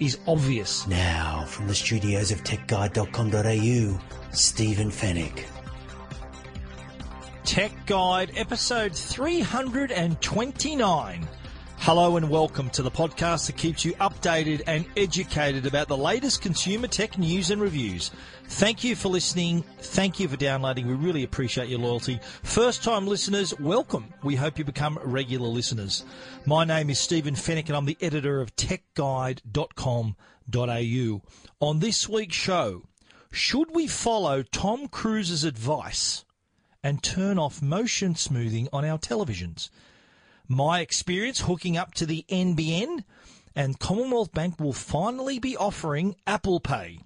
is obvious. Now, from the studios of techguide.com.au, Stephen Fenech. Tech Guide, episode 329. Hello and welcome to the podcast that keeps you updated and educated about the latest consumer tech news and reviews. Thank you for listening. Thank you for downloading. We really appreciate your loyalty. First time listeners, welcome. We hope you become regular listeners. My name is Stephen Fenech and I'm the editor of techguide.com.au. On this week's show, should we follow Tom Cruise's advice and turn off motion smoothing on our televisions? My experience hooking up to the NBN, and Commonwealth Bank will finally be offering Apple Pay.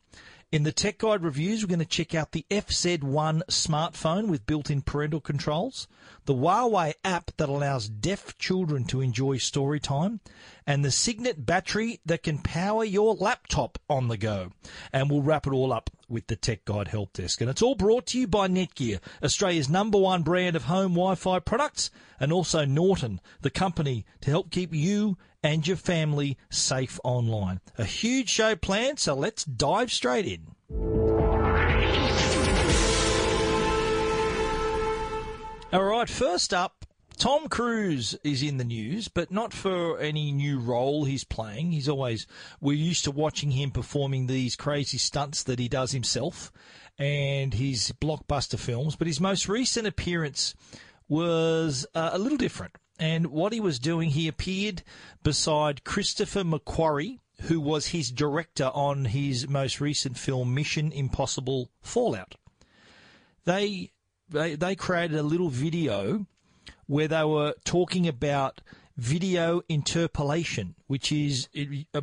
In the Tech Guide reviews, we're going to check out the FZ1 smartphone with built in parental controls, the Huawei app that allows deaf children to enjoy story time, and the Cygnett battery that can power your laptop on the go. And we'll wrap it all up with the Tech Guide Help Desk. And it's all brought to you by Netgear, Australia's number one brand of home Wi Fi products, and also Norton, the company to help keep you and your family safe online. A huge show planned, so let's dive straight in. All right, first up, Tom Cruise is in the news, but not for any new role he's playing. He's always, we're used to watching him performing these crazy stunts that he does himself and his blockbuster films. But his most recent appearance was uh, a little different. And what he was doing, he appeared beside Christopher McQuarrie, who was his director on his most recent film, Mission Impossible Fallout. They they, they created a little video where they were talking about video interpolation, which is,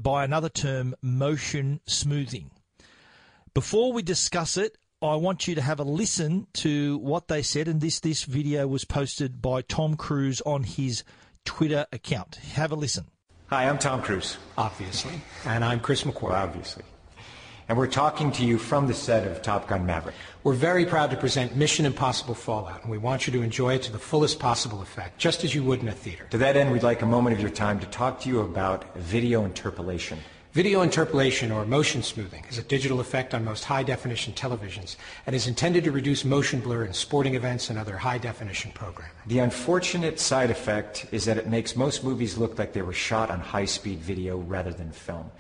by another term, motion smoothing. Before we discuss it, I want you to have a listen to what they said, and this this video was posted by Tom Cruise on his Twitter account. Have a listen. Hi, I'm Tom Cruise, obviously, and I'm Chris McQuarrie, obviously and we're talking to you from the set of Top Gun Maverick. We're very proud to present Mission Impossible Fallout, and we want you to enjoy it to the fullest possible effect, just as you would in a theater. To that end, we'd like a moment of your time to talk to you about video interpolation. Video interpolation, or motion smoothing, is a digital effect on most high-definition televisions and is intended to reduce motion blur in sporting events and other high-definition programming. The unfortunate side effect is that it makes most movies look like they were shot on high-speed video rather than film.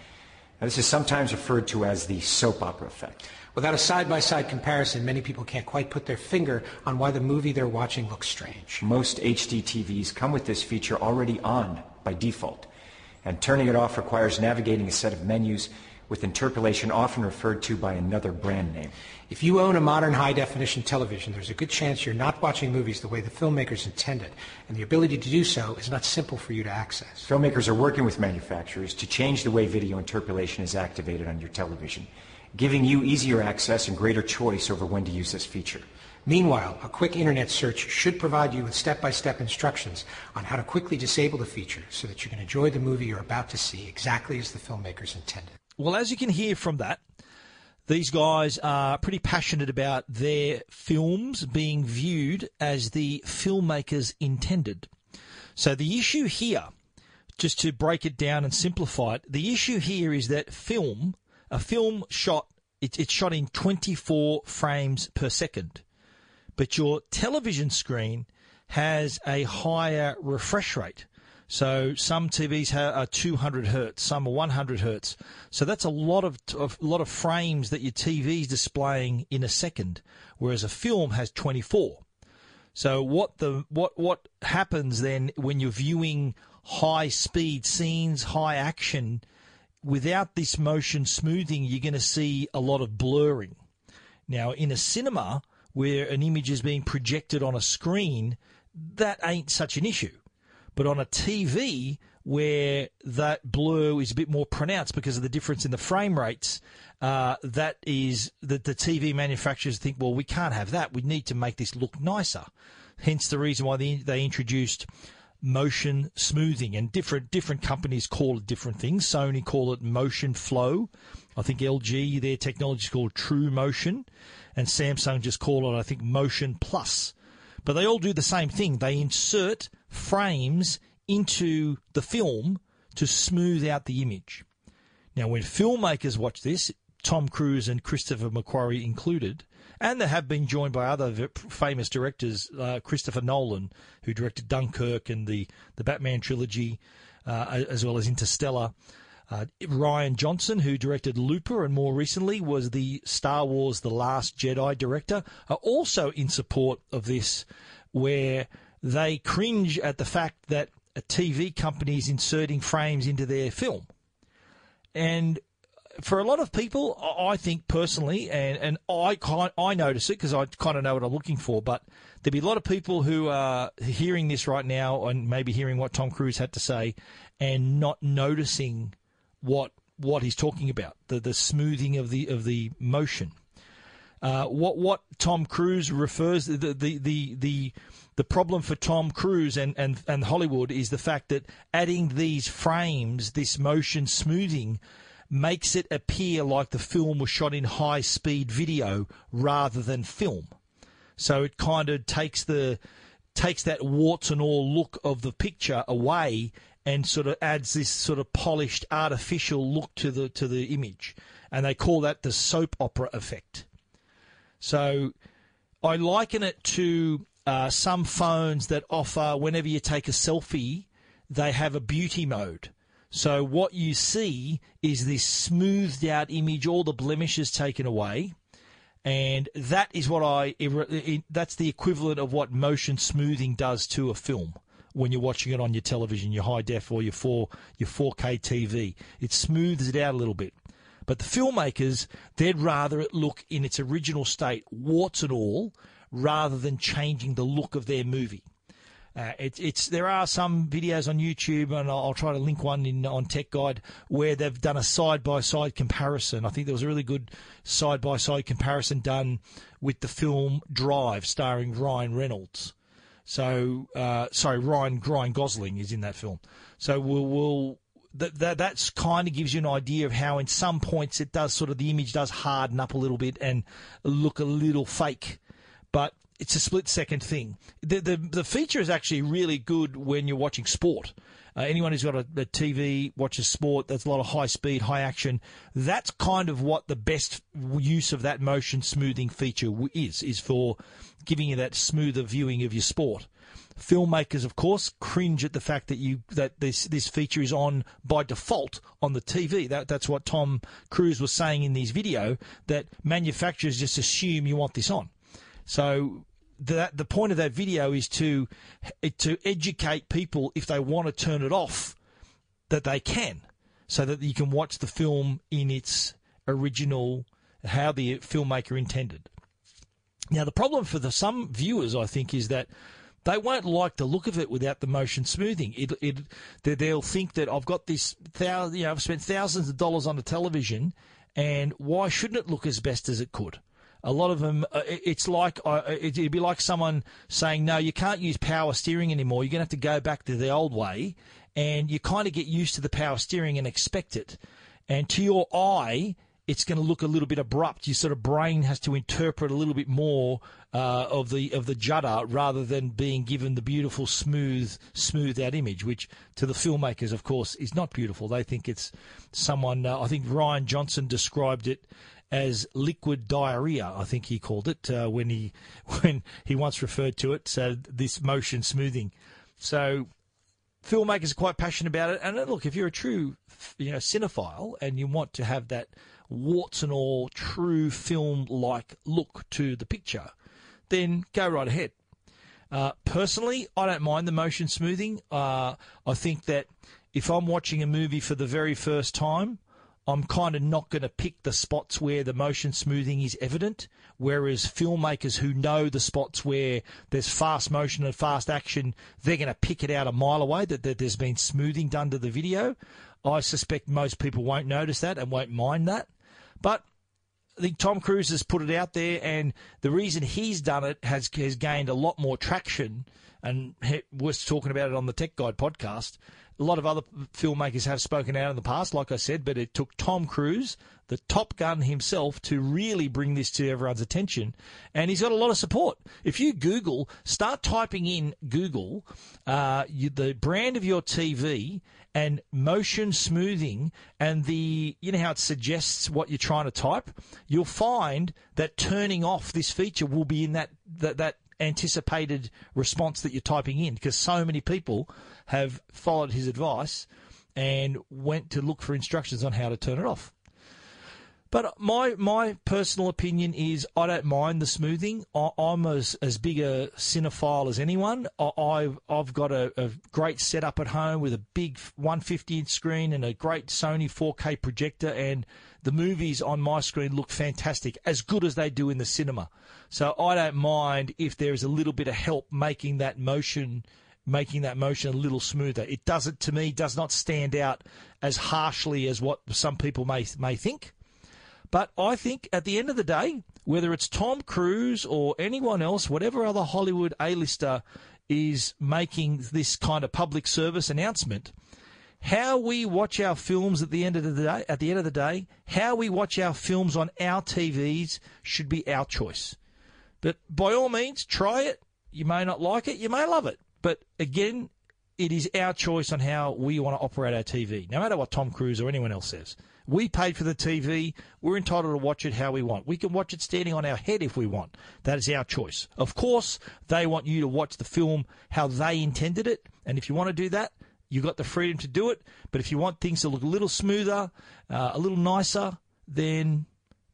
Now, this is sometimes referred to as the soap opera effect. Without a side-by-side comparison, many people can't quite put their finger on why the movie they're watching looks strange. Most HD TVs come with this feature already on by default, and turning it off requires navigating a set of menus with interpolation often referred to by another brand name. If you own a modern high-definition television, there's a good chance you're not watching movies the way the filmmakers intended, and the ability to do so is not simple for you to access. Filmmakers are working with manufacturers to change the way video interpolation is activated on your television, giving you easier access and greater choice over when to use this feature. Meanwhile, a quick internet search should provide you with step-by-step instructions on how to quickly disable the feature so that you can enjoy the movie you're about to see exactly as the filmmakers intended. Well, as you can hear from that, these guys are pretty passionate about their films being viewed as the filmmakers intended. So the issue here, just to break it down and simplify it, the issue here is that film, a film shot, it, it's shot in 24 frames per second, but your television screen has a higher refresh rate. So some TVs are 200 hertz, some are 100 hertz. So that's a lot of a lot of frames that your TV is displaying in a second, whereas a film has 24. So what the what what happens then when you're viewing high speed scenes, high action, without this motion smoothing, you're going to see a lot of blurring. Now in a cinema where an image is being projected on a screen, that ain't such an issue but on a TV where that blur is a bit more pronounced because of the difference in the frame rates. Uh, that is that the TV manufacturers think, well, we can't have that. We need to make this look nicer. Hence the reason why they, they introduced motion smoothing and different different companies call it different things. Sony call it motion flow. I think LG their technology is called True Motion, and Samsung just call it I think Motion Plus. But they all do the same thing. They insert frames into the film to smooth out the image. Now, when filmmakers watch this, Tom Cruise and Christopher McQuarrie included, and they have been joined by other famous directors, uh, Christopher Nolan, who directed Dunkirk and the, the Batman trilogy, uh, as well as Interstellar. Uh, Rian Johnson, who directed Looper and more recently was the Star Wars The Last Jedi director, are also in support of this, where they cringe at the fact that a TV company is inserting frames into their film. And for a lot of people, I think personally, and, and I I notice it because I kind of know what I'm looking for. But there'd be a lot of people who are hearing this right now and maybe hearing what Tom Cruise had to say, and not noticing what what he's talking about the the smoothing of the of the motion. Uh, what what Tom Cruise refers the the the the the problem for Tom Cruise and, and, and Hollywood is the fact that adding these frames, this motion smoothing, makes it appear like the film was shot in high speed video rather than film. So it kind of takes the takes that warts and all look of the picture away and sort of adds this sort of polished artificial look to the to the image. And they call that the soap opera effect. So I liken it to uh, some phones that offer whenever you take a selfie, they have a beauty mode. So what you see is this smoothed out image, all the blemishes taken away, and that is what I that's the equivalent of what motion smoothing does to a film when you're watching it on your television, your high def or your four your 4K TV. It smooths it out a little bit. But the filmmakers, they'd rather it look in its original state, warts and all, rather than changing the look of their movie. Uh, it, it's there are some videos on YouTube, and I'll, I'll, try to link one in on Tech Guide where they've done a side by side comparison. I think there was a really good side by side comparison done with the film Drive, starring Ryan Reynolds. So, uh, sorry, Ryan Ryan Gosling is in that film. So we'll, we'll that, that that's kind of gives you an idea of how in some points it does sort of the image does harden up a little bit and look a little fake but it's a split second thing. The, the, the feature is actually really good when you're watching sport. Uh, anyone who's got a, a, TV, watches sport, there's a lot of high speed, high action. That's kind of what the best use of that motion smoothing feature is, is for giving you that smoother viewing of your sport. Filmmakers, of course, cringe at the fact that you that this this feature is on by default on the TV. That that's what Tom Cruise was saying in this video. That manufacturers just assume you want this on. So that the point of that video is to to educate people if they want to turn it off that they can, so that you can watch the film in its original how the filmmaker intended. Now the problem for the some viewers, I think, is that they won't like the look of it without the motion smoothing. It, it, they'll think that I've got this, thousand, you know, I've spent thousands of dollars on a television, and why shouldn't it look as best as it could? A lot of them, uh, it's like uh, it'd be like someone saying, "No, you can't use power steering anymore. You're going to have to go back to the old way." And you kind of get used to the power steering and expect it. And to your eye, it's going to look a little bit abrupt. Your sort of brain has to interpret a little bit more uh, of the of the judder rather than being given the beautiful, smooth, smoothed out image, which to the filmmakers, of course, is not beautiful. They think it's someone. Uh, I think Rian Johnson described it as liquid diarrhea. I think he called it uh, when he when he once referred to it. So this motion smoothing. So filmmakers are quite passionate about it. And uh, look, if you're a true you know cinephile and you want to have that warts and all true film like look to the picture, then go right ahead. Uh, personally, I don't mind the motion smoothing. Uh, I think that if I'm watching a movie for the very first time, I'm kind of not going to pick the spots where the motion smoothing is evident. Whereas filmmakers who know the spots where there's fast motion and fast action, they're going to pick it out a mile away that, that there's been smoothing done to the video. I suspect most people won't notice that and won't mind that. But I think Tom Cruise has put it out there, and the reason he's done it has has gained a lot more traction. And we're talking about it on the Tech Guide podcast. A lot of other filmmakers have spoken out in the past, like I said, but it took Tom Cruise, the Top Gun himself, to really bring this to everyone's attention. And he's got a lot of support. If you Google, start typing in Google uh, you, the brand of your TV and motion smoothing and the you know how it suggests what you're trying to type, you'll find that turning off this feature will be in that that, that anticipated response that you're typing in because so many people have followed his advice and went to look for instructions on how to turn it off. But my my personal opinion is I don't mind the smoothing. I, am as as big a cinephile as anyone. I, have I've got a, a, great setup at home with a big 150 inch screen and a great Sony 4K projector, and the movies on my screen look fantastic, as good as they do in the cinema. So I don't mind if there is a little bit of help making that motion making that motion a little smoother. It doesn't, to me, does not stand out as harshly as what some people may may think. But I think at the end of the day, whether it's Tom Cruise or anyone else, whatever other Hollywood A-lister is making this kind of public service announcement, how we watch our films at the end of the day, at the end of the day, how we watch our films on our TVs should be our choice. But by all means, try it. You may not like it, you may love it. But again, it is our choice on how we want to operate our TV, no matter what Tom Cruise or anyone else says. We paid for the TV. We're entitled to watch it how we want. We can watch it standing on our head if we want. That is our choice. Of course, they want you to watch the film how they intended it. And if you want to do that, you've got the freedom to do it. But if you want things to look a little smoother, uh, a little nicer, then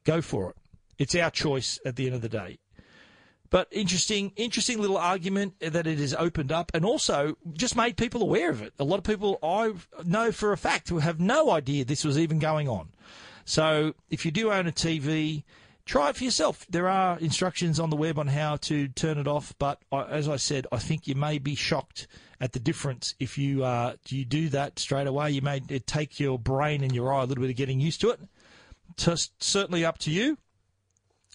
go for it. It's our choice at the end of the day. But interesting, interesting little argument that it has opened up, and also just made people aware of it. A lot of people I know for a fact who have no idea this was even going on. So if you do own a TV, try it for yourself. There are instructions on the web on how to turn it off, but as I said, I think you may be shocked at the difference if you uh, you do that straight away. You may take your brain and your eye a little bit of getting used to it. Just certainly up to you.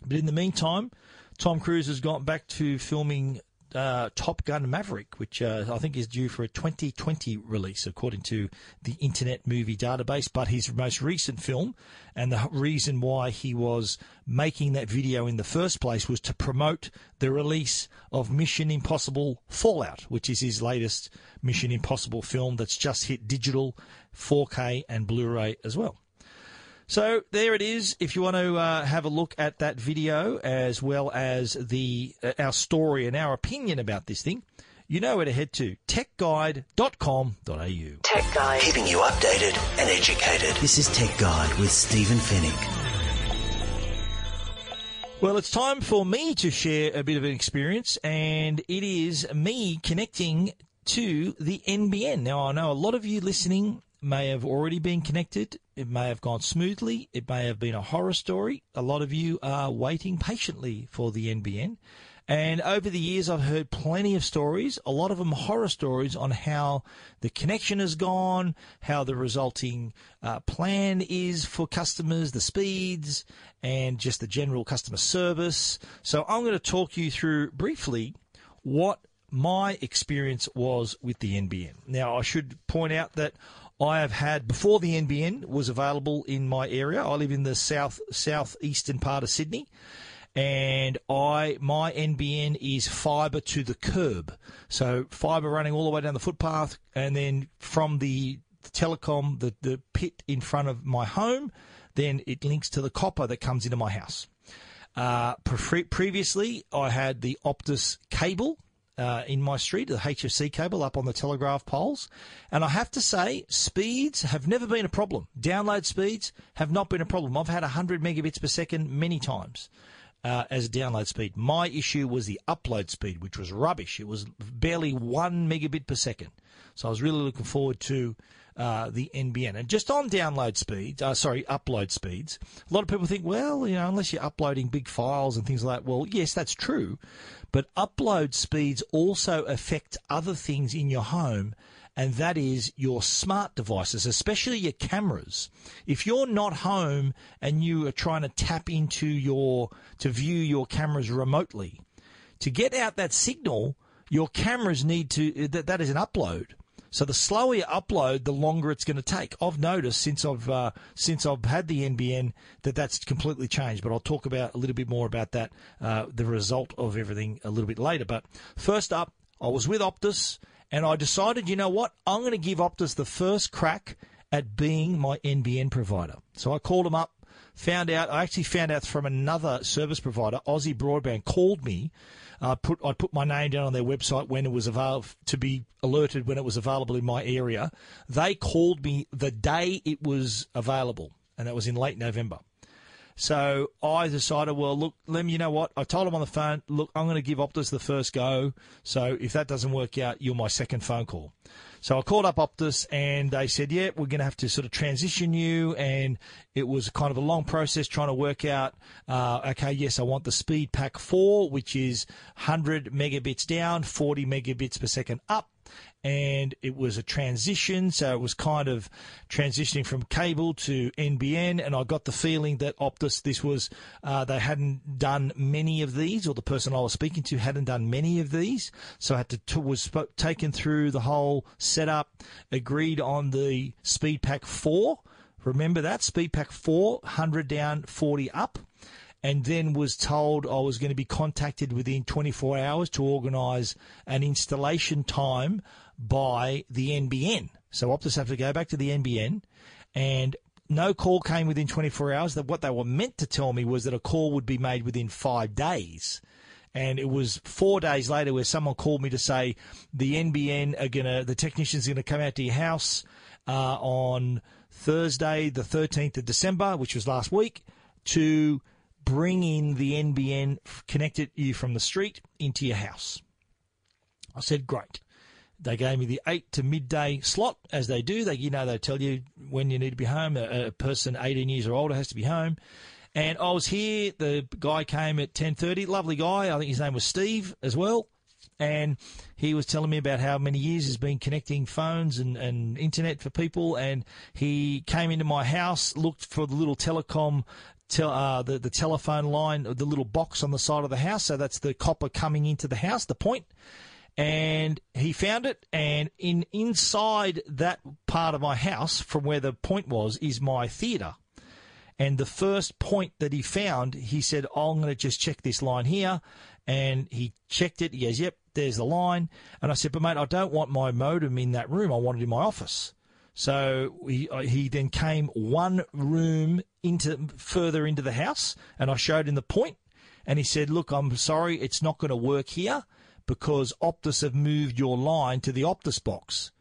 But in the meantime, Tom Cruise has gone back to filming uh, Top Gun Maverick, which uh, I think is due for a 2020 release, according to the Internet Movie Database. But his most recent film, and the reason why he was making that video in the first place, was to promote the release of Mission Impossible Fallout, which is his latest Mission Impossible film that's just hit digital, 4K, and Blu ray as well. So there it is. If you want to uh, have a look at that video as well as the uh, our story and our opinion about this thing, you know where to head to techguide.com.au. Tech Guide. Keeping you updated and educated. This is Tech Guide with Stephen Fenech. Well, it's time for me to share a bit of an experience, and it is me connecting to the NBN. Now, I know a lot of you listening may have already been connected. It may have gone smoothly. It may have been a horror story. A lot of you are waiting patiently for the NBN. And over the years, I've heard plenty of stories, a lot of them horror stories on how the connection has gone, how the resulting uh, plan is for customers, the speeds, and just the general customer service. So I'm going to talk you through briefly what my experience was with the NBN. Now, I should point out that I have had before the NBN was available in my area. I live in the south southeastern part of Sydney, and I my NBN is fibre to the curb, so fibre running all the way down the footpath, and then from the telecom, the the pit in front of my home, then it links to the copper that comes into my house. Uh, pre- previously, I had the Optus cable, uh, in my street, the HFC cable up on the telegraph poles. And I have to say, speeds have never been a problem. Download speeds have not been a problem. I've had 100 megabits per second many times. Uh, as download speed. My issue was the upload speed, which was rubbish. It was barely one megabit per second. So I was really looking forward to uh, the NBN. And just on download speeds, uh, sorry, upload speeds, a lot of people think, well, you know, unless you're uploading big files and things like that, well, yes, that's true. But upload speeds also affect other things in your home and that is your smart devices, especially your cameras. If you're not home and you are trying to tap into your, to view your cameras remotely, to get out that signal, your cameras need to, that, that is an upload. So the slower you upload, the longer it's going to take. I've noticed since I've uh, since I've had the NBN that that's completely changed. But I'll talk about a little bit more about that, uh, the result of everything a little bit later. But first up, I was with Optus, and I decided, you know what, I'm going to give Optus the first crack at being my NBN provider. So I called them up, found out. I actually found out from another service provider, Aussie Broadband, called me uh, put I put my name down on their website when it was available to be alerted when it was available in my area. They called me the day it was available, and that was in late November. So I decided, well, look, Lem, you know what? I told him on the phone, look, I'm going to give Optus the first go. So if that doesn't work out, you're my second phone call. So I called up Optus and they said, yeah, we're going to have to sort of transition you. And it was kind of a long process trying to work out, uh, okay, yes, I want the Speed Pack 4, which is 100 megabits down, 40 megabits per second up and it was a transition. So it was kind of transitioning from cable to NBN, and I got the feeling that Optus, this was uh, they hadn't done many of these, or the person I was speaking to hadn't done many of these. So I had to t- was taken through the whole setup, agreed on the Speed Pack Four. Remember that Speed Pack Four, hundred down, forty up and then was told I was going to be contacted within 24 hours to organise an installation time by the NBN. So Optus have to go back to the NBN, and no call came within 24 hours. That what they were meant to tell me was that a call would be made within five days. And it was four days later where someone called me to say the NBN are gonna, the technician's gonna come out to your house uh, on Thursday, the 13th of December, which was last week, to bring in the NBN, connected you from the street into your house. I said, great. They gave me the eight to midday slot, as they do. They, you know, they tell you when you need to be home. A, a person 18 years or older has to be home. And I was here. The guy came at 10:30. Lovely guy. I think his name was Steve as well. And he was telling me about how many years he's been connecting phones and, and internet for people. And he came into my house, looked for the little telecom Te- uh, the, the telephone line, the little box on the side of the house. So that's the copper coming into the house, the point and he found it and in inside that part of my house from where the point was is my theatre and the first point that he found he said oh, i'm going to just check this line here. And he checked it. He goes yep there's the line. And i said but mate i don't want my modem in that room. I want it in my office. So he, uh, he then came one room into further into the house and i showed him the point and he said look i'm sorry it's not going to work here because Optus have moved your line to the Optus box.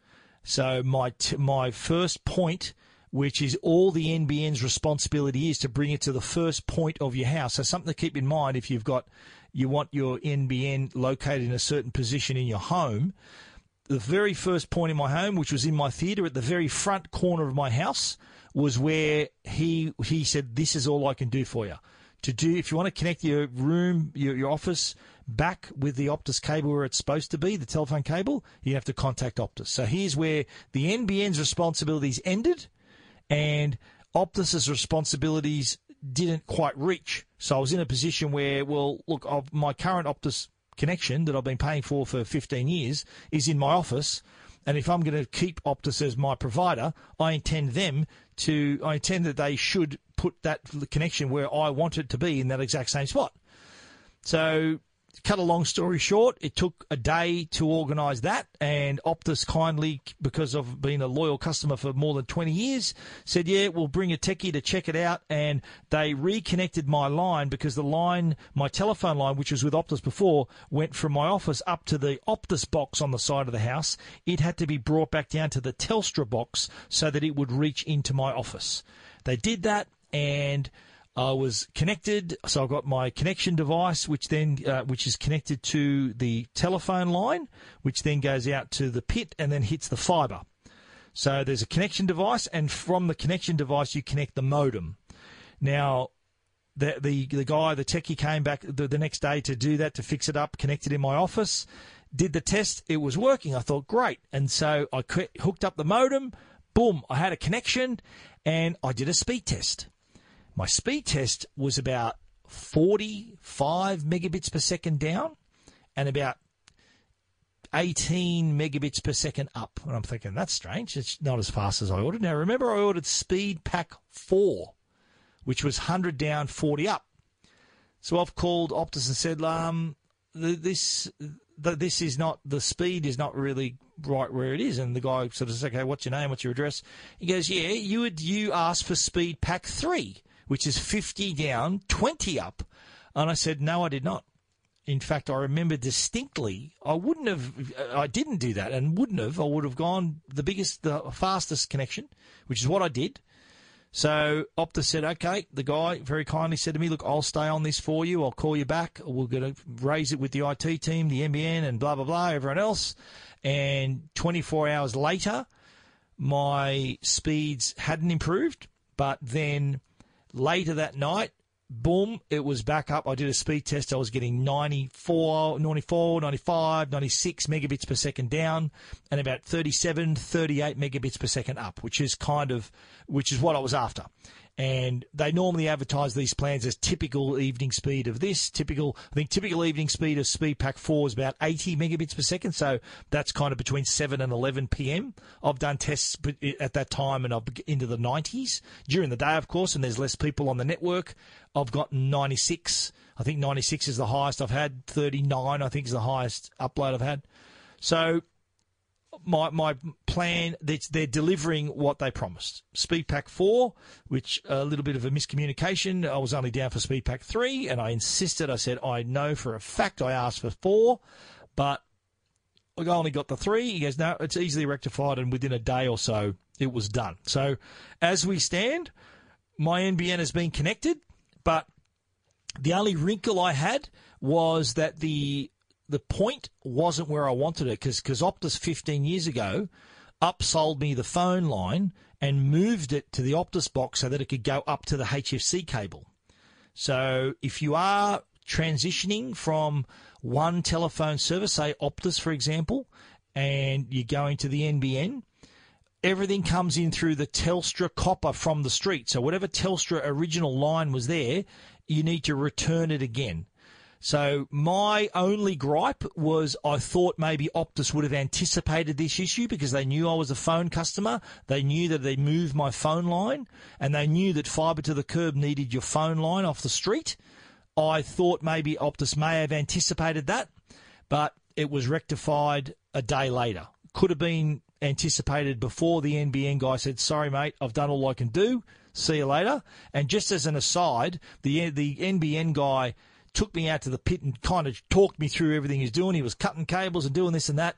So my t- my first point, which is all the NBN's responsibility is to bring it to the first point of your house. So something to keep in mind if you've got you want your NBN located in a certain position in your home. The very first point in my home, which was in my theatre at the very front corner of my house, was where he he said, "This is all I can do for you." To do if you want to connect your room, your, your office back with the Optus cable where it's supposed to be, the telephone cable, you have to contact Optus. So here's where the NBN's responsibilities ended and Optus's responsibilities didn't quite reach. So I was in a position where, well, look, my current Optus connection that I've been paying for for 15 years is in my office. And if I'm going to keep Optus as my provider, I intend them to, I intend that they should put that connection where I want it to be in that exact same spot. So cut a long story short, it took a day to organise that, and Optus kindly, because of being a loyal customer for more than 20 years, said, Yeah, we'll bring a techie to check it out. And they reconnected my line because the line, my telephone line, which was with Optus before, went from my office up to the Optus box on the side of the house. It had to be brought back down to the Telstra box so that it would reach into my office. They did that, and I was connected, so I got my connection device, which then uh, which is connected to the telephone line, which then goes out to the pit and then hits the fibre. So there's a connection device, and from the connection device, you connect the modem. Now, the the, the guy, the techie, came back the, the next day to do that to fix it up, connected in my office, did the test, it was working. I thought great, and so I hooked up the modem. Boom! I had a connection, and I did a speed test. My speed test was about 45 megabits per second down, and about 18 megabits per second up. And I'm thinking, that's strange. It's not as fast as I ordered. Now, remember, I ordered Speed Pack 4, which was 100 down, 40 up. So I've called Optus and said, um, this this is not the speed is not really right where it is. And the guy sort of says, okay, what's your name? What's your address? He goes, yeah, you would you asked for Speed Pack Three, which is 50 down, 20 up. And I said, no, I did not in fact, I remember distinctly. I wouldn't have. I didn't do that, and wouldn't have. I would have gone the biggest, the fastest connection, which is what I did. So Optus said, "Okay." The guy very kindly said to me, "Look, I'll stay on this for you. I'll call you back. We're going to raise it with the IT team, the NBN, and blah blah blah, everyone else." And 24 hours later, my speeds hadn't improved, but then later that night, boom, it was back up. I did a speed test. I was getting 94, 94, 95, 96 megabits per second down and about 37, 38 megabits per second up, which is kind of, which is what I was after and they normally advertise these plans as typical evening speed of this. Typical, I think, typical evening speed of Speed Pack 4 is about 80 megabits per second, so that's kind of between 7 and 11 p.m. I've done tests at that time and I've into the 90s during the day, of course, and there's less people on the network. I've got 96. I think 96 is the highest I've had. 39, I think, is the highest upload I've had. So my my plan that they're delivering what they promised. Speedpack four, which a little bit of a miscommunication. I was only down for Speedpack three, and I insisted. I said I know for a fact I asked for four, but I only got the three. He goes, no, it's easily rectified, and within a day or so, it was done. So, as we stand, my NBN has been connected, but the only wrinkle I had was that the the point wasn't where I wanted it because because Optus 15 years ago upsold me the phone line and moved it to the Optus box so that it could go up to the HFC cable. So if you are transitioning from one telephone service, say Optus for example, and you're going to the NBN, everything comes in through the Telstra copper from the street. So whatever Telstra original line was there, you need to return it again. So my only gripe was I thought maybe Optus would have anticipated this issue because they knew I was a phone customer. They knew that they moved my phone line and they knew that fibre to the curb needed your phone line off the street. I thought maybe Optus may have anticipated that, but it was rectified a day later. Could have been anticipated before the NBN guy said, "Sorry, mate, I've done all I can do. See you later." And just as an aside, the the NBN guy took me out to the pit and kind of talked me through everything he's doing. He was cutting cables and doing this and that.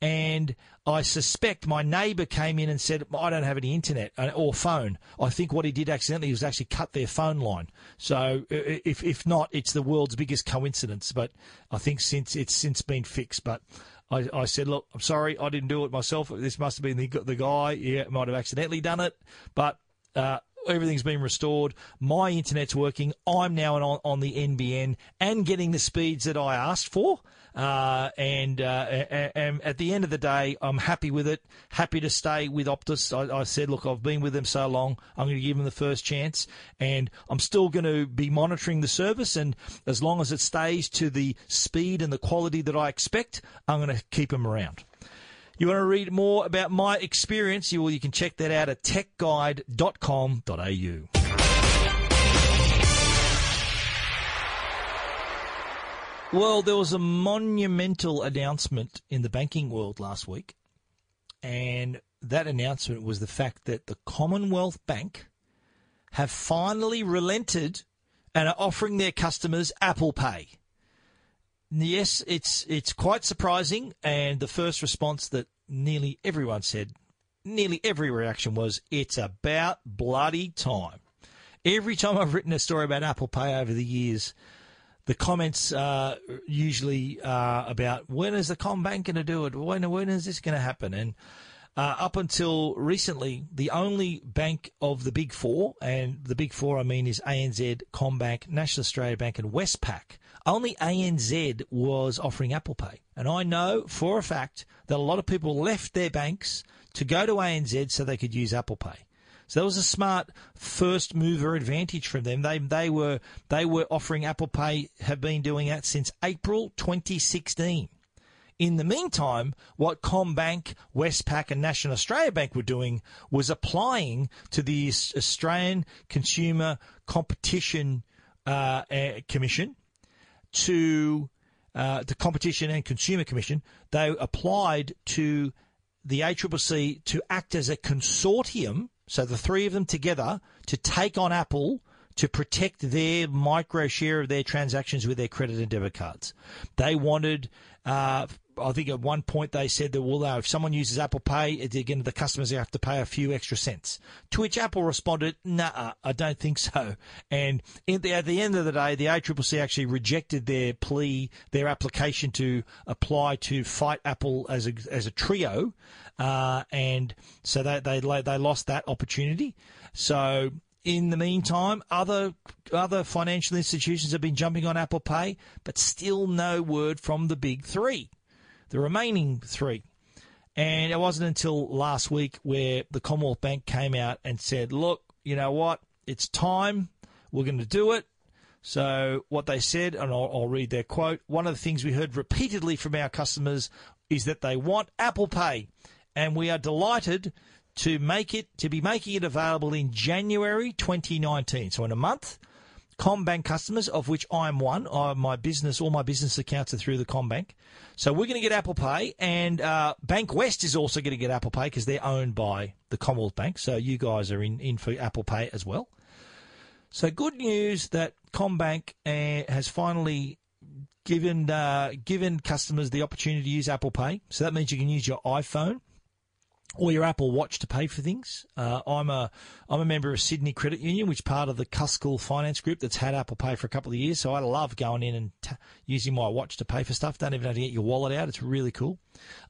And I suspect my neighbour came in and said, I don't have any internet or phone. I think what he did accidentally was actually cut their phone line. So if, if not, it's the world's biggest coincidence. But I think since it's since been fixed. But I, I said, look, I'm sorry, I didn't do it myself. This must have been the, the guy. Yeah, might have accidentally done it. But uh, everything's been restored. My internet's working. I'm now on, on the NBN and getting the speeds that I asked for. Uh, and, uh, and, at the end of the day, I'm happy with it. Happy to stay with Optus. I, I, said, look, I've been with them so long. I'm going to give them the first chance, and I'm still going to be monitoring the service. And as long as it stays to the speed and the quality that I expect, I'm going to keep them around. You want to read more about my experience? You, well, you can check that out at techguide.com.au. Well, there was a monumental announcement in the banking world last week, and that announcement was the fact that the Commonwealth Bank have finally relented and are offering their customers Apple Pay. Yes, it's it's quite surprising, and the first response that nearly everyone said, nearly every reaction was, "It's about bloody time." Every time I've written a story about Apple Pay over the years, the comments uh, usually are about when is the CommBank going to do it? When when is this going to happen? And Uh, up until recently, the only bank of the big four, and the big four I mean is ANZ, CommBank, National Australia Bank, and Westpac. Only ANZ was offering Apple Pay. And I know for a fact that a lot of people left their banks to go to ANZ so they could use Apple Pay. So that was a smart first mover advantage from them. They they were they were offering Apple Pay, have been doing that since April 2016. In the meantime, what CommBank, Westpac, and National Australia Bank were doing was applying to the Australian Consumer Competition uh, uh, Commission to uh, the Competition and Consumer Commission. They applied to the ACCC to act as a consortium, so the three of them together, to take on Apple to protect their micro share of their transactions with their credit and debit cards. They wanted uh, I think at one point they said that well, if someone uses Apple Pay, again the customers have to pay a few extra cents. To which Apple responded, "Nah, I don't think so." And the, at the end of the day, the ACCC actually rejected their plea, their application to apply to fight Apple as a as a trio, uh, and so they they they lost that opportunity. So in the meantime, other other financial institutions have been jumping on Apple Pay, but still no word from the big three the remaining three. And it wasn't until last week where the Commonwealth Bank came out and said, look, you know what? It's time. We're going to do it. So, what they said, and I'll, I'll, read their quote one of the things we heard repeatedly from our customers is that they want Apple Pay. And we are delighted to make it, to be making it available in January 2019. So, in a month, CommBank customers, of which I'm one. I, my business, all my business accounts are through the CommBank. So we're going to get Apple Pay, and uh, Bank West is also going to get Apple Pay because they're owned by the Commonwealth Bank. So you guys are in, in for Apple Pay as well. So good news that CommBank uh, has finally given uh, given customers the opportunity to use Apple Pay. So that means you can use your iPhone or your Apple Watch to pay for things. Uh, I'm a I'm a member of Sydney Credit Union, which part of the Cuscal Finance Group that's had Apple Pay for a couple of years. So I love going in and t- using my watch to pay for stuff. Don't even have to get your wallet out. It's really cool.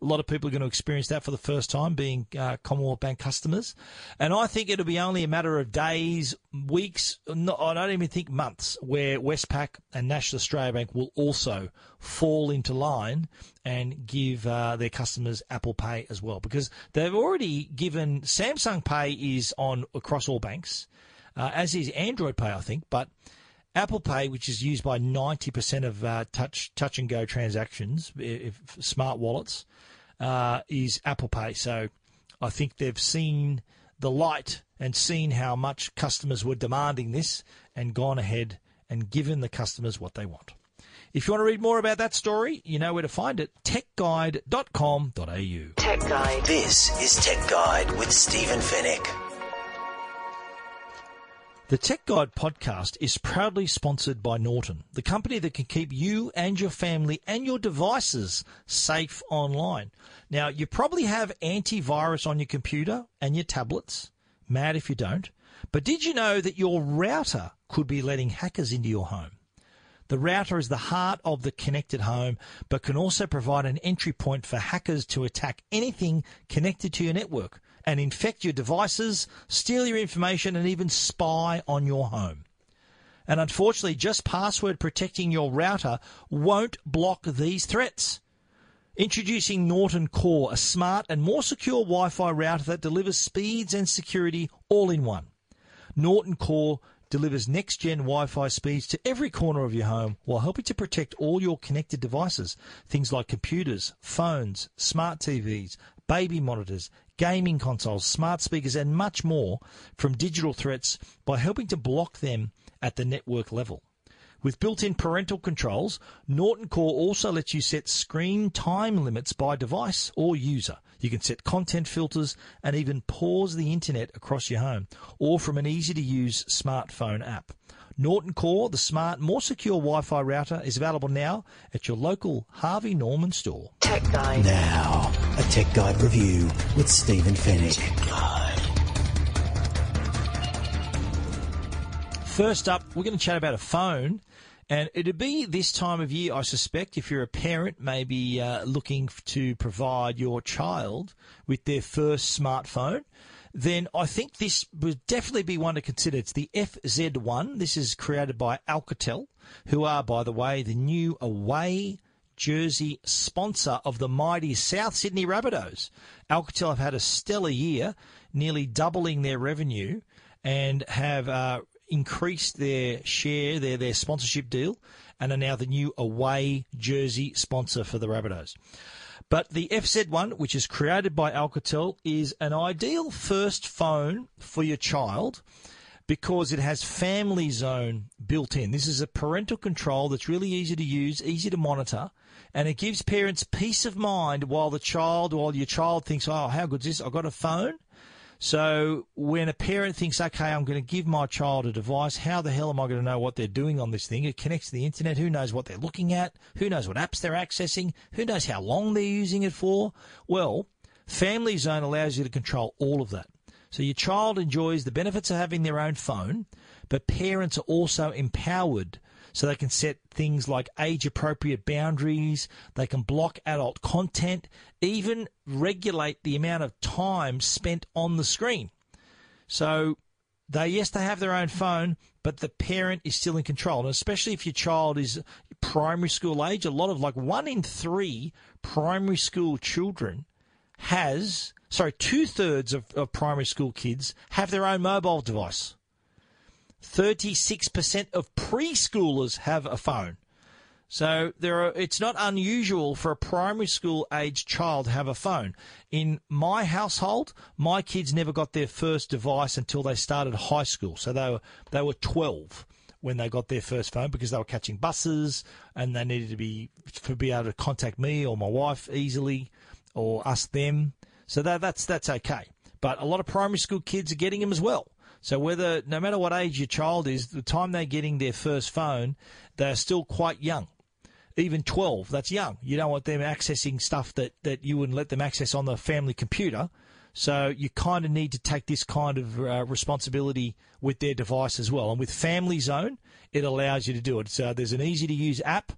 A lot of people are going to experience that for the first time, being uh, Commonwealth Bank customers. And I think it'll be only a matter of days, weeks. Not, I don't even think months, where Westpac and National Australia Bank will also fall into line and give uh, their customers Apple Pay as well, because they've already given Samsung Pay is on across all banks, uh, as is Android Pay, I think. But Apple Pay, which is used by 90% of uh, touch touch and go transactions, if, smart wallets, uh, is Apple Pay. So I think they've seen the light and seen how much customers were demanding this and gone ahead and given the customers what they want. If you want to read more about that story, you know where to find it techguide.com.au. Tech Guide. This is Tech Guide with Stephen Fenech. The Tech Guide podcast is proudly sponsored by Norton, the company that can keep you and your family and your devices safe online. Now, you probably have antivirus on your computer and your tablets. Mad if you don't. But did you know that your router could be letting hackers into your home? The router is the heart of the connected home, but can also provide an entry point for hackers to attack anything connected to your network and infect your devices, steal your information, and even spy on your home. And unfortunately, just password protecting your router won't block these threats. Introducing Norton Core, a smart and more secure Wi Fi router that delivers speeds and security all in one. Norton Core delivers next gen Wi Fi speeds to every corner of your home while helping to protect all your connected devices. Things like computers, phones, smart TVs, baby monitors, gaming consoles, smart speakers, and much more from digital threats by helping to block them at the network level. With built-in parental controls, Norton Core also lets you set screen time limits by device or user. You can set content filters and even pause the internet across your home or from an easy-to-use smartphone app. Norton Core, the smart, more secure Wi-Fi router, is available now at your local Harvey Norman store. Tech Guide. Now, a Tech Guide review with Stephen Fenech. First up, we're going to chat about a phone And it'd be this time of year, I suspect, if you're a parent, maybe uh, looking to provide your child with their first smartphone, then I think this would definitely be one to consider. It's the FZ1. This is created by Alcatel, who are, by the way, the new away jersey sponsor of the mighty South Sydney Rabbitohs. Alcatel have had a stellar year, nearly doubling their revenue, and have uh, increased their share, their their sponsorship deal, and are now the new away jersey sponsor for the Rabbitohs. But the FZ1, which is created by Alcatel, is an ideal first phone for your child because it has Family Zone built in. This is a parental control that's really easy to use, easy to monitor, and it gives parents peace of mind while the child, while your child thinks, oh, how good is this? I've got a phone. So when a parent thinks, okay, I'm going to give my child a device, how the hell am I going to know what they're doing on this thing? It connects to the internet. Who knows what they're looking at? Who knows what apps they're accessing? Who knows how long they're using it for? Well, Family Zone allows you to control all of that. So your child enjoys the benefits of having their own phone, but parents are also empowered so they can set things like age appropriate boundaries, they can block adult content, even regulate the amount of time spent on the screen. So they yes they have their own phone, but the parent is still in control. And especially if your child is primary school age, a lot of like one in three primary school children has sorry, two thirds of, of primary school kids have their own mobile device. 36% of preschoolers have a phone. So there are, it's not unusual for a primary school age child to have a phone. In my household, my kids never got their first device until they started high school. So they were, they were 12 when they got their first phone because they were catching buses and they needed to be, to be able to contact me or my wife easily or us them. So that, that's, that's okay. But a lot of primary school kids are getting them as well. So whether, no matter what age your child is, the time they're getting their first phone, they're still quite young. Even 12, that's young. You don't want them accessing stuff that, that you wouldn't let them access on the family computer. So you kind of need to take this kind of uh, responsibility with their device as well. And with Family Zone, it allows you to do it. So there's an easy to use app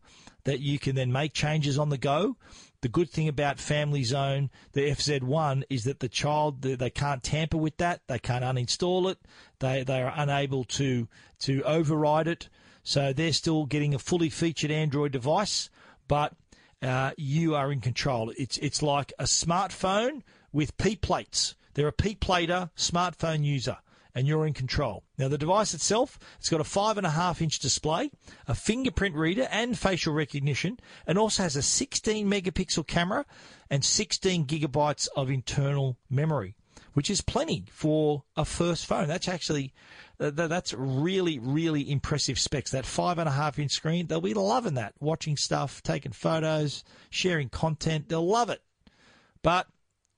that you can then make changes on the go. The good thing about Family Zone, the FZ1, is that the child they can't tamper with that. They can't uninstall it. They they are unable to to override it. So they're still getting a fully featured Android device, but uh, you are in control. It's it's like a smartphone with P plates. They're a P plater smartphone user and you're in control. Now, the device itself, it's got a five and a half inch display, a fingerprint reader and facial recognition, and also has a 16 megapixel camera and 16 gigabytes of internal memory, which is plenty for a first phone. That's actually, that's really, really impressive specs. That five and a half inch screen, they'll be loving that, watching stuff, taking photos, sharing content. They'll love it. But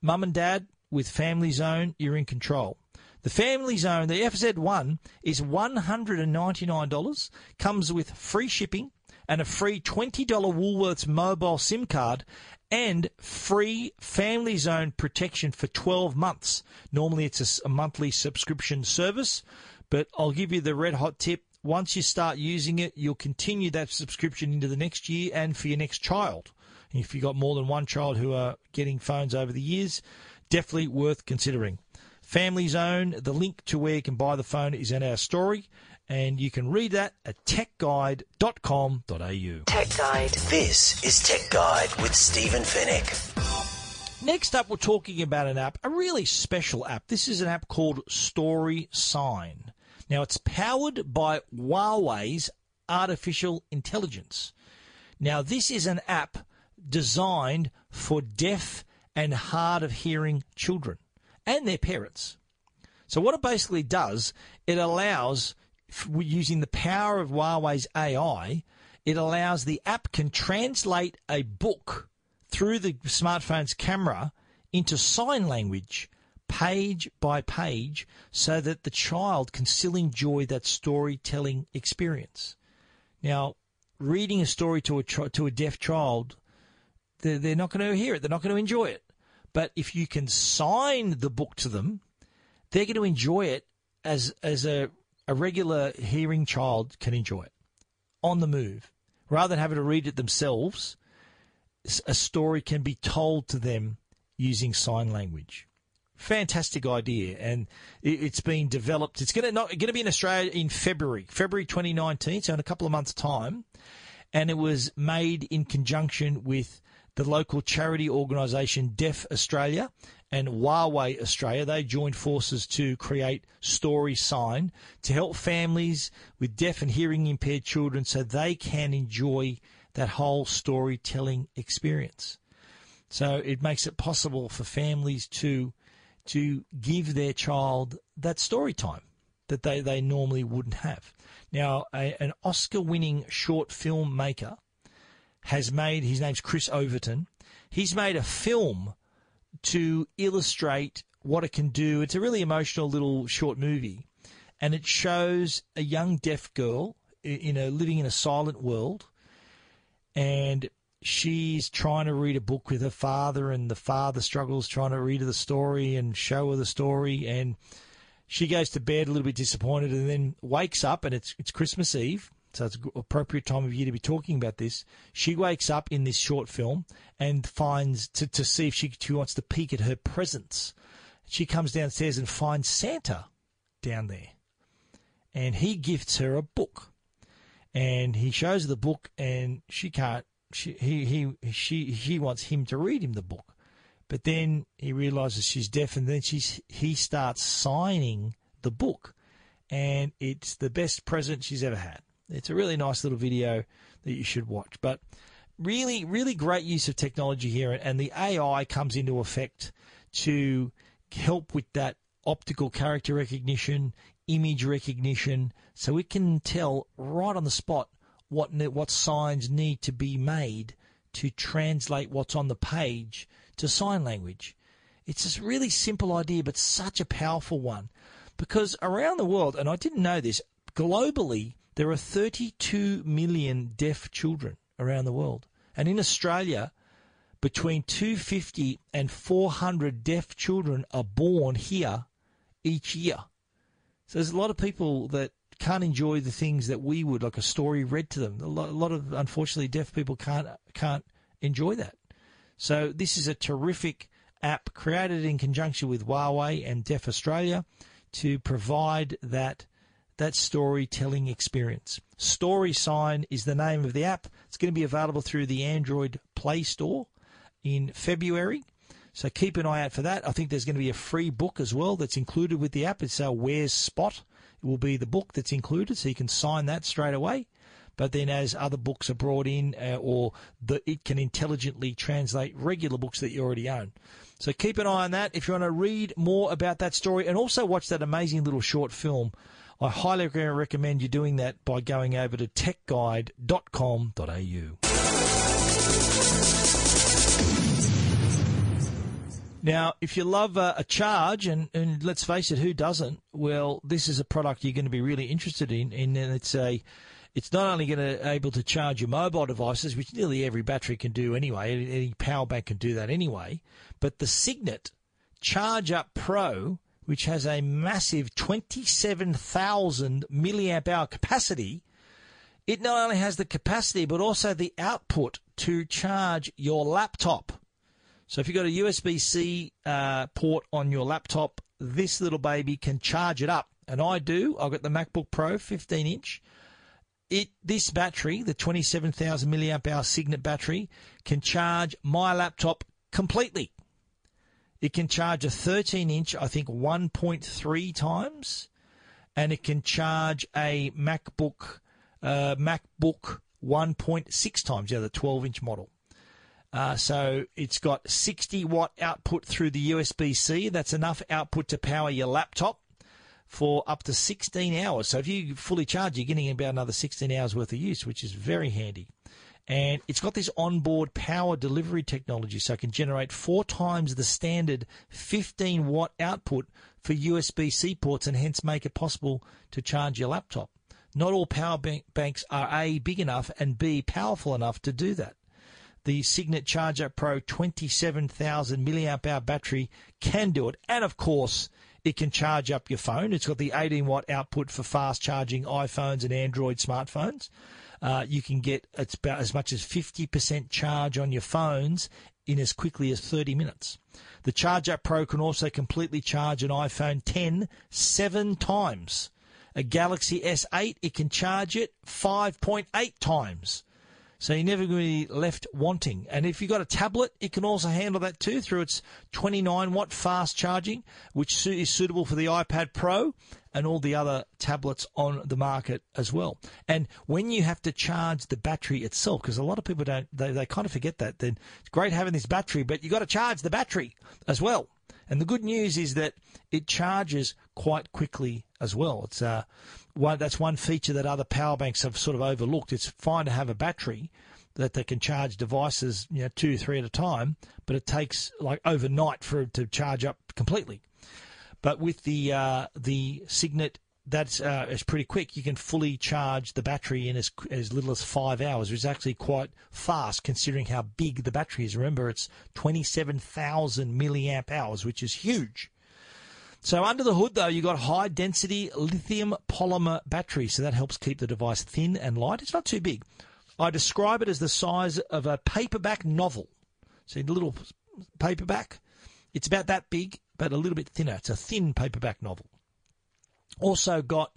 mum and dad, with Family Zone, you're in control. The Family Zone, the FZ1, is $199, comes with free shipping and a free $20 Woolworths mobile SIM card and free Family Zone protection for 12 months. Normally it's a, monthly subscription service, but I'll give you the red hot tip. Once you start using it, you'll continue that subscription into the next year and for your next child. If you've got more than one child who are getting phones over the years, definitely worth considering. Family Zone, the link to where you can buy the phone is in our story, and you can read that at techguide.com.au. Tech Guide. This is Tech Guide with Stephen Fenech. Next up, we're talking about an app, a really special app. This is an app called Story Sign. Now, it's powered by Huawei's artificial intelligence. Now, this is an app designed for deaf and hard of hearing children and their parents. So what it basically does, it allows using the power of Huawei's AI, it allows the app can translate a book through the smartphone's camera into sign language page by page so that the child can still enjoy that storytelling experience. Now, reading a story to a to a deaf child, they're, they're not going to hear it. They're not going to enjoy it. But if you can sign the book to them, they're going to enjoy it as as a, a regular hearing child can enjoy it. on the move. Rather than having to read it themselves, a story can be told to them using sign language. Fantastic idea, and it's been developed. It's going to not going to be in Australia in February, February 2019, so in a couple of months' time, and it was made in conjunction with the local charity organisation Deaf Australia and Huawei Australia. They joined forces to create Story Sign to help families with deaf and hearing impaired children so they can enjoy that whole storytelling experience. So it makes it possible for families to to give their child that story time that they, they normally wouldn't have. Now, a, an Oscar winning short film maker has made, his name's Chris Overton, he's made a film to illustrate what it can do. It's a really emotional little short movie, and it shows a young deaf girl in a living in a silent world, and she's trying to read a book with her father, and the father struggles trying to read her the story and show her the story, and she goes to bed a little bit disappointed, and then wakes up, and it's it's Christmas Eve, so it's appropriate time of year to be talking about this. She wakes up in this short film and finds to to see if she, she wants to peek at her presents. She comes downstairs and finds Santa down there, and he gifts her a book, and he shows her the book, and she can't she he he she he wants him to read him the book, but then he realizes she's deaf, and then she's he starts signing the book, and it's the best present she's ever had. It's a really nice little video that you should watch, but really really great use of technology here, and the AI comes into effect to help with that optical character recognition, image recognition, so it can tell right on the spot what what signs need to be made to translate what's on the page to sign language. It's a really simple idea, but such a powerful one. Because around the world, and I didn't know this, globally, there are 32 million deaf children around the world. And in Australia, between 250 and 400 deaf children are born here each year. So there's a lot of people that can't enjoy the things that we would, like a story read to them. A lot, of unfortunately deaf people can't can't enjoy that. So this is a terrific app created in conjunction with Huawei and Deaf Australia to provide that that storytelling experience. Story Sign is the name of the app. It's going to be available through the Android Play Store in February. So keep an eye out for that. I think there's going to be a free book as well that's included with the app. It's our Where's Spot. It will be the book that's included, so you can sign that straight away. But then, as other books are brought in, uh, or the, it can intelligently translate regular books that you already own. So keep an eye on that. If you want to read more about that story and also watch that amazing little short film, I highly recommend you doing that by going over to techguide.com.au. Now, if you love uh, a charge, and, and let's face it, who doesn't? Well, this is a product you're going to be really interested in, and it's a it's not only going to able to charge your mobile devices, which nearly every battery can do anyway, any power bank can do that anyway, but the Cygnett Charge Up Pro, which has a massive 27,000 milliamp hour capacity, it not only has the capacity but also the output to charge your laptop. So if you've got a USB C uh, port on your laptop, this little baby can charge it up. And I do. I've got the MacBook Pro 15 inch. It this battery, the 27,000 milliamp hour Cygnett battery, can charge my laptop completely. It can charge a 13 inch, I think 1.3 times, and it can charge a MacBook uh, MacBook 1.6 times, yeah, the 12 inch model. Uh, so it's got 60 watt output through the USB C. That's enough output to power your laptop for up to 16 hours. So if you fully charge, you're getting about another 16 hours worth of use, which is very handy. And it's got this onboard power delivery technology, so it can generate four times the standard 15 watt output for USB C ports and hence make it possible to charge your laptop. Not all power banks are A, big enough, and B, powerful enough to do that the Cygnett Charger Pro 27,000 milliamp hour battery can do it. And of course, it can charge up your phone. It's got the 18 watt output for fast charging iPhones and Android smartphones. Uh, you can get it's about as much as 50% charge on your phones in as quickly as 30 minutes. The Charge Up Pro can also completely charge an iPhone 10 seven times. A Galaxy S8, it can charge it 5.8 times. So you're never going to be left wanting. And if you've got a tablet, it can also handle that too through its 29 watt fast charging, which is suitable for the iPad Pro and all the other tablets on the market as well. And when you have to charge the battery itself, because a lot of people don't, they, they kind of forget that, then it's great having this battery, but you've got to charge the battery as well. And the good news is that it charges quite quickly as well. It's uh, one, that's one feature that other power banks have sort of overlooked. It's fine to have a battery that they can charge devices, you know, two, three at a time, but it takes like overnight for it to charge up completely. But with the uh, the Cygnett, that's uh, it's pretty quick. You can fully charge the battery in as as little as five hours, which is actually quite fast considering how big the battery is. Remember, it's twenty seven thousand milliamp hours, which is huge. So under the hood, though, you've got high density lithium polymer battery, so that helps keep the device thin and light. It's not too big. I describe it as the size of a paperback novel. See the little paperback? It's about that big, but a little bit thinner. It's a thin paperback novel. Also got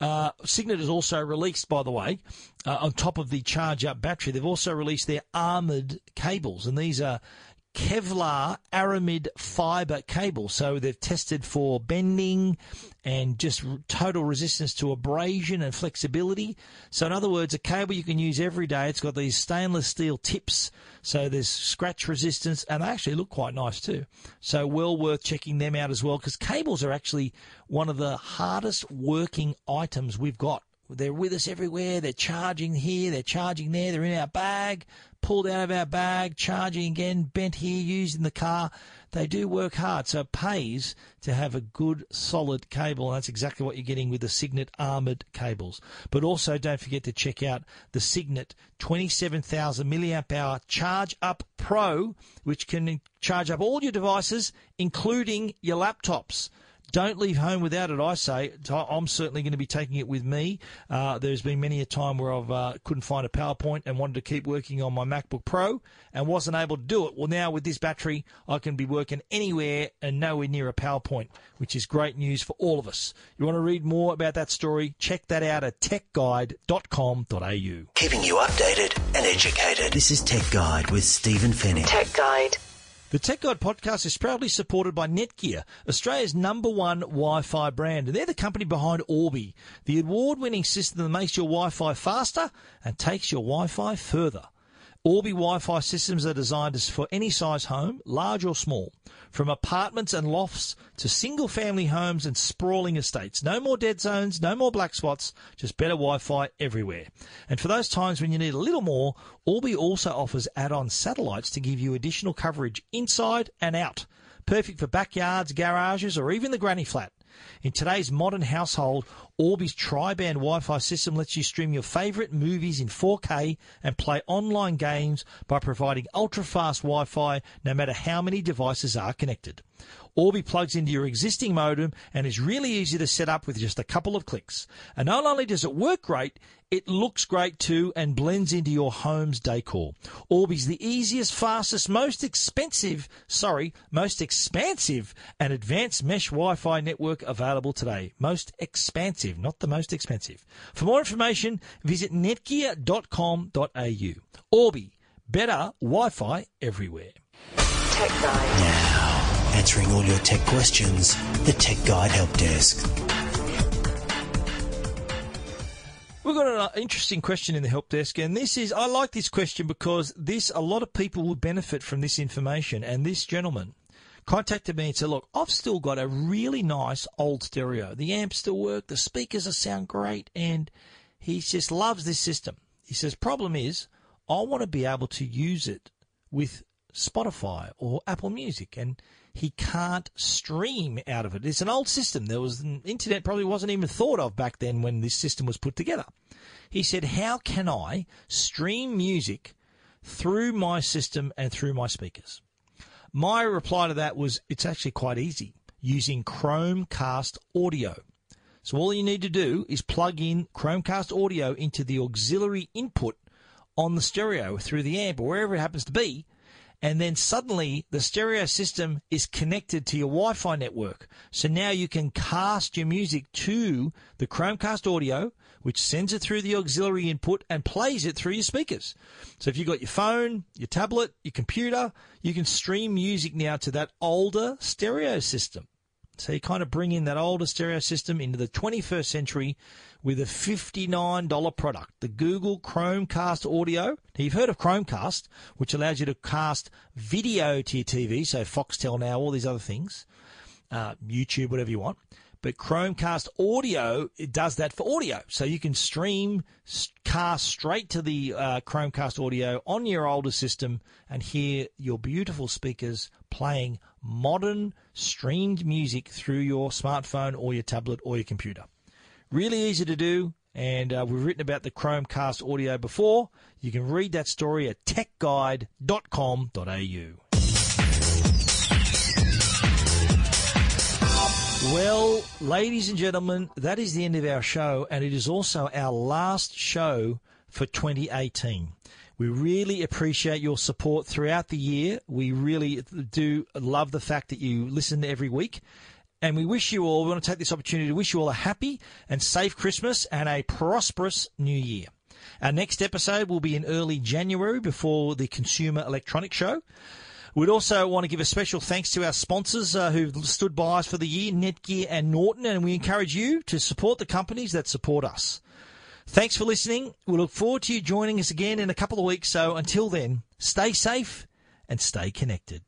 uh, Cygnett has also released, by the way, uh, on top of the charge up battery, they've also released their armored cables, and these are Kevlar aramid fiber cable. So they've tested for bending and just total resistance to abrasion and flexibility. So in other words, a cable you can use every day. It's got these stainless steel tips. So there's scratch resistance and they actually look quite nice too. So well worth checking them out as well because cables are actually one of the hardest working items we've got they're with us everywhere. They're charging here, they're charging there, they're in our bag, pulled out of our bag, charging again, bent here, used in the car. They do work hard, so it pays to have a good, solid cable, and that's exactly what you're getting with the Cygnett armored cables. But also, don't forget to check out the Cygnett 27,000 milliamp hour Charge Up Pro, which can charge up all your devices, including your laptops. Don't leave home without it, I say. I'm certainly going to be taking it with me. Uh, there's been many a time where I've uh, couldn't find a PowerPoint and wanted to keep working on my MacBook Pro and wasn't able to do it. Well, now with this battery, I can be working anywhere and nowhere near a PowerPoint, which is great news for all of us. You want to read more about that story? Check that out at techguide.com.au. Keeping you updated and educated. This is Tech Guide with Stephen Fenech. Tech Guide. The Tech Guide podcast is proudly supported by Netgear, Australia's number one Wi-Fi brand. And they're the company behind Orbi, the award-winning system that makes your Wi-Fi faster and takes your Wi-Fi further. Orbi Wi-Fi systems are designed for any size home, large or small, from apartments and lofts to single-family homes and sprawling estates. No more dead zones, no more black spots, just better Wi-Fi everywhere. And for those times when you need a little more, Orbi also offers add-on satellites to give you additional coverage inside and out. Perfect for backyards, garages, or even the granny flat. In today's modern household, Orbi's tri-band Wi-Fi system lets you stream your favourite movies in 4K and play online games by providing ultra-fast Wi-Fi no matter how many devices are connected. Orbi plugs into your existing modem and is really easy to set up with just a couple of clicks. And not only does it work great, it looks great too and blends into your home's decor. Orbi's the easiest, fastest, most expensive, sorry, most expansive and advanced mesh Wi-Fi network available today. Most expansive, not the most expensive. For more information, visit netgear.com.au. Orbi, better Wi-Fi everywhere. Tech Guide. Now, answering all your tech questions, the Tech Guide Help Desk. We've got an uh, interesting question in the help desk, and this is I like this question because this a lot of people will benefit from this information. And this gentleman contacted me and said, "Look, I've still got a really nice old stereo. The amps still work, the speakers sound great, and he just loves this system." He says, "Problem is, I want to be able to use it with Spotify or Apple Music, and he can't stream out of it. It's an old system. There was internet probably wasn't even thought of back then when this system was put together. He said, "How can I stream music through my system and through my speakers?" My reply to that was, "It's actually quite easy using Chromecast Audio." So all you need to do is plug in Chromecast audio into the auxiliary input on the stereo through the amp or wherever it happens to be. And then suddenly the stereo system is connected to your Wi Fi network. So now you can cast your music to the Chromecast audio, which sends it through the auxiliary input and plays it through your speakers. So if you've got your phone, your tablet, your computer, you can stream music now to that older stereo system. So you kind of bring in that older stereo system into the 21st century with a $59 product, the Google Chromecast Audio. Now you've heard of Chromecast, which allows you to cast video to your TV, so Foxtel now, all these other things, uh, YouTube, whatever you want. But Chromecast Audio, it does that for audio. So you can stream, cast straight to the uh, Chromecast Audio on your older system and hear your beautiful speakers playing modern streamed music through your smartphone or your tablet or your computer. Really easy to do, and uh, we've written about the Chromecast audio before. You can read that story at techguide.com.au. Well, ladies and gentlemen, that is the end of our show, and it is also our last show for 2018. We really appreciate your support throughout the year. We really do love the fact that you listen every week. And we wish you all, we want to take this opportunity to wish you all a happy and safe Christmas and a prosperous new year. Our next episode will be in early January before the Consumer Electronics Show. We'd also want to give a special thanks to our sponsors uh, who've stood by us for the year, Netgear and Norton, and we encourage you to support the companies that support us. Thanks for listening. We look forward to you joining us again in a couple of weeks. So until then, stay safe and stay connected.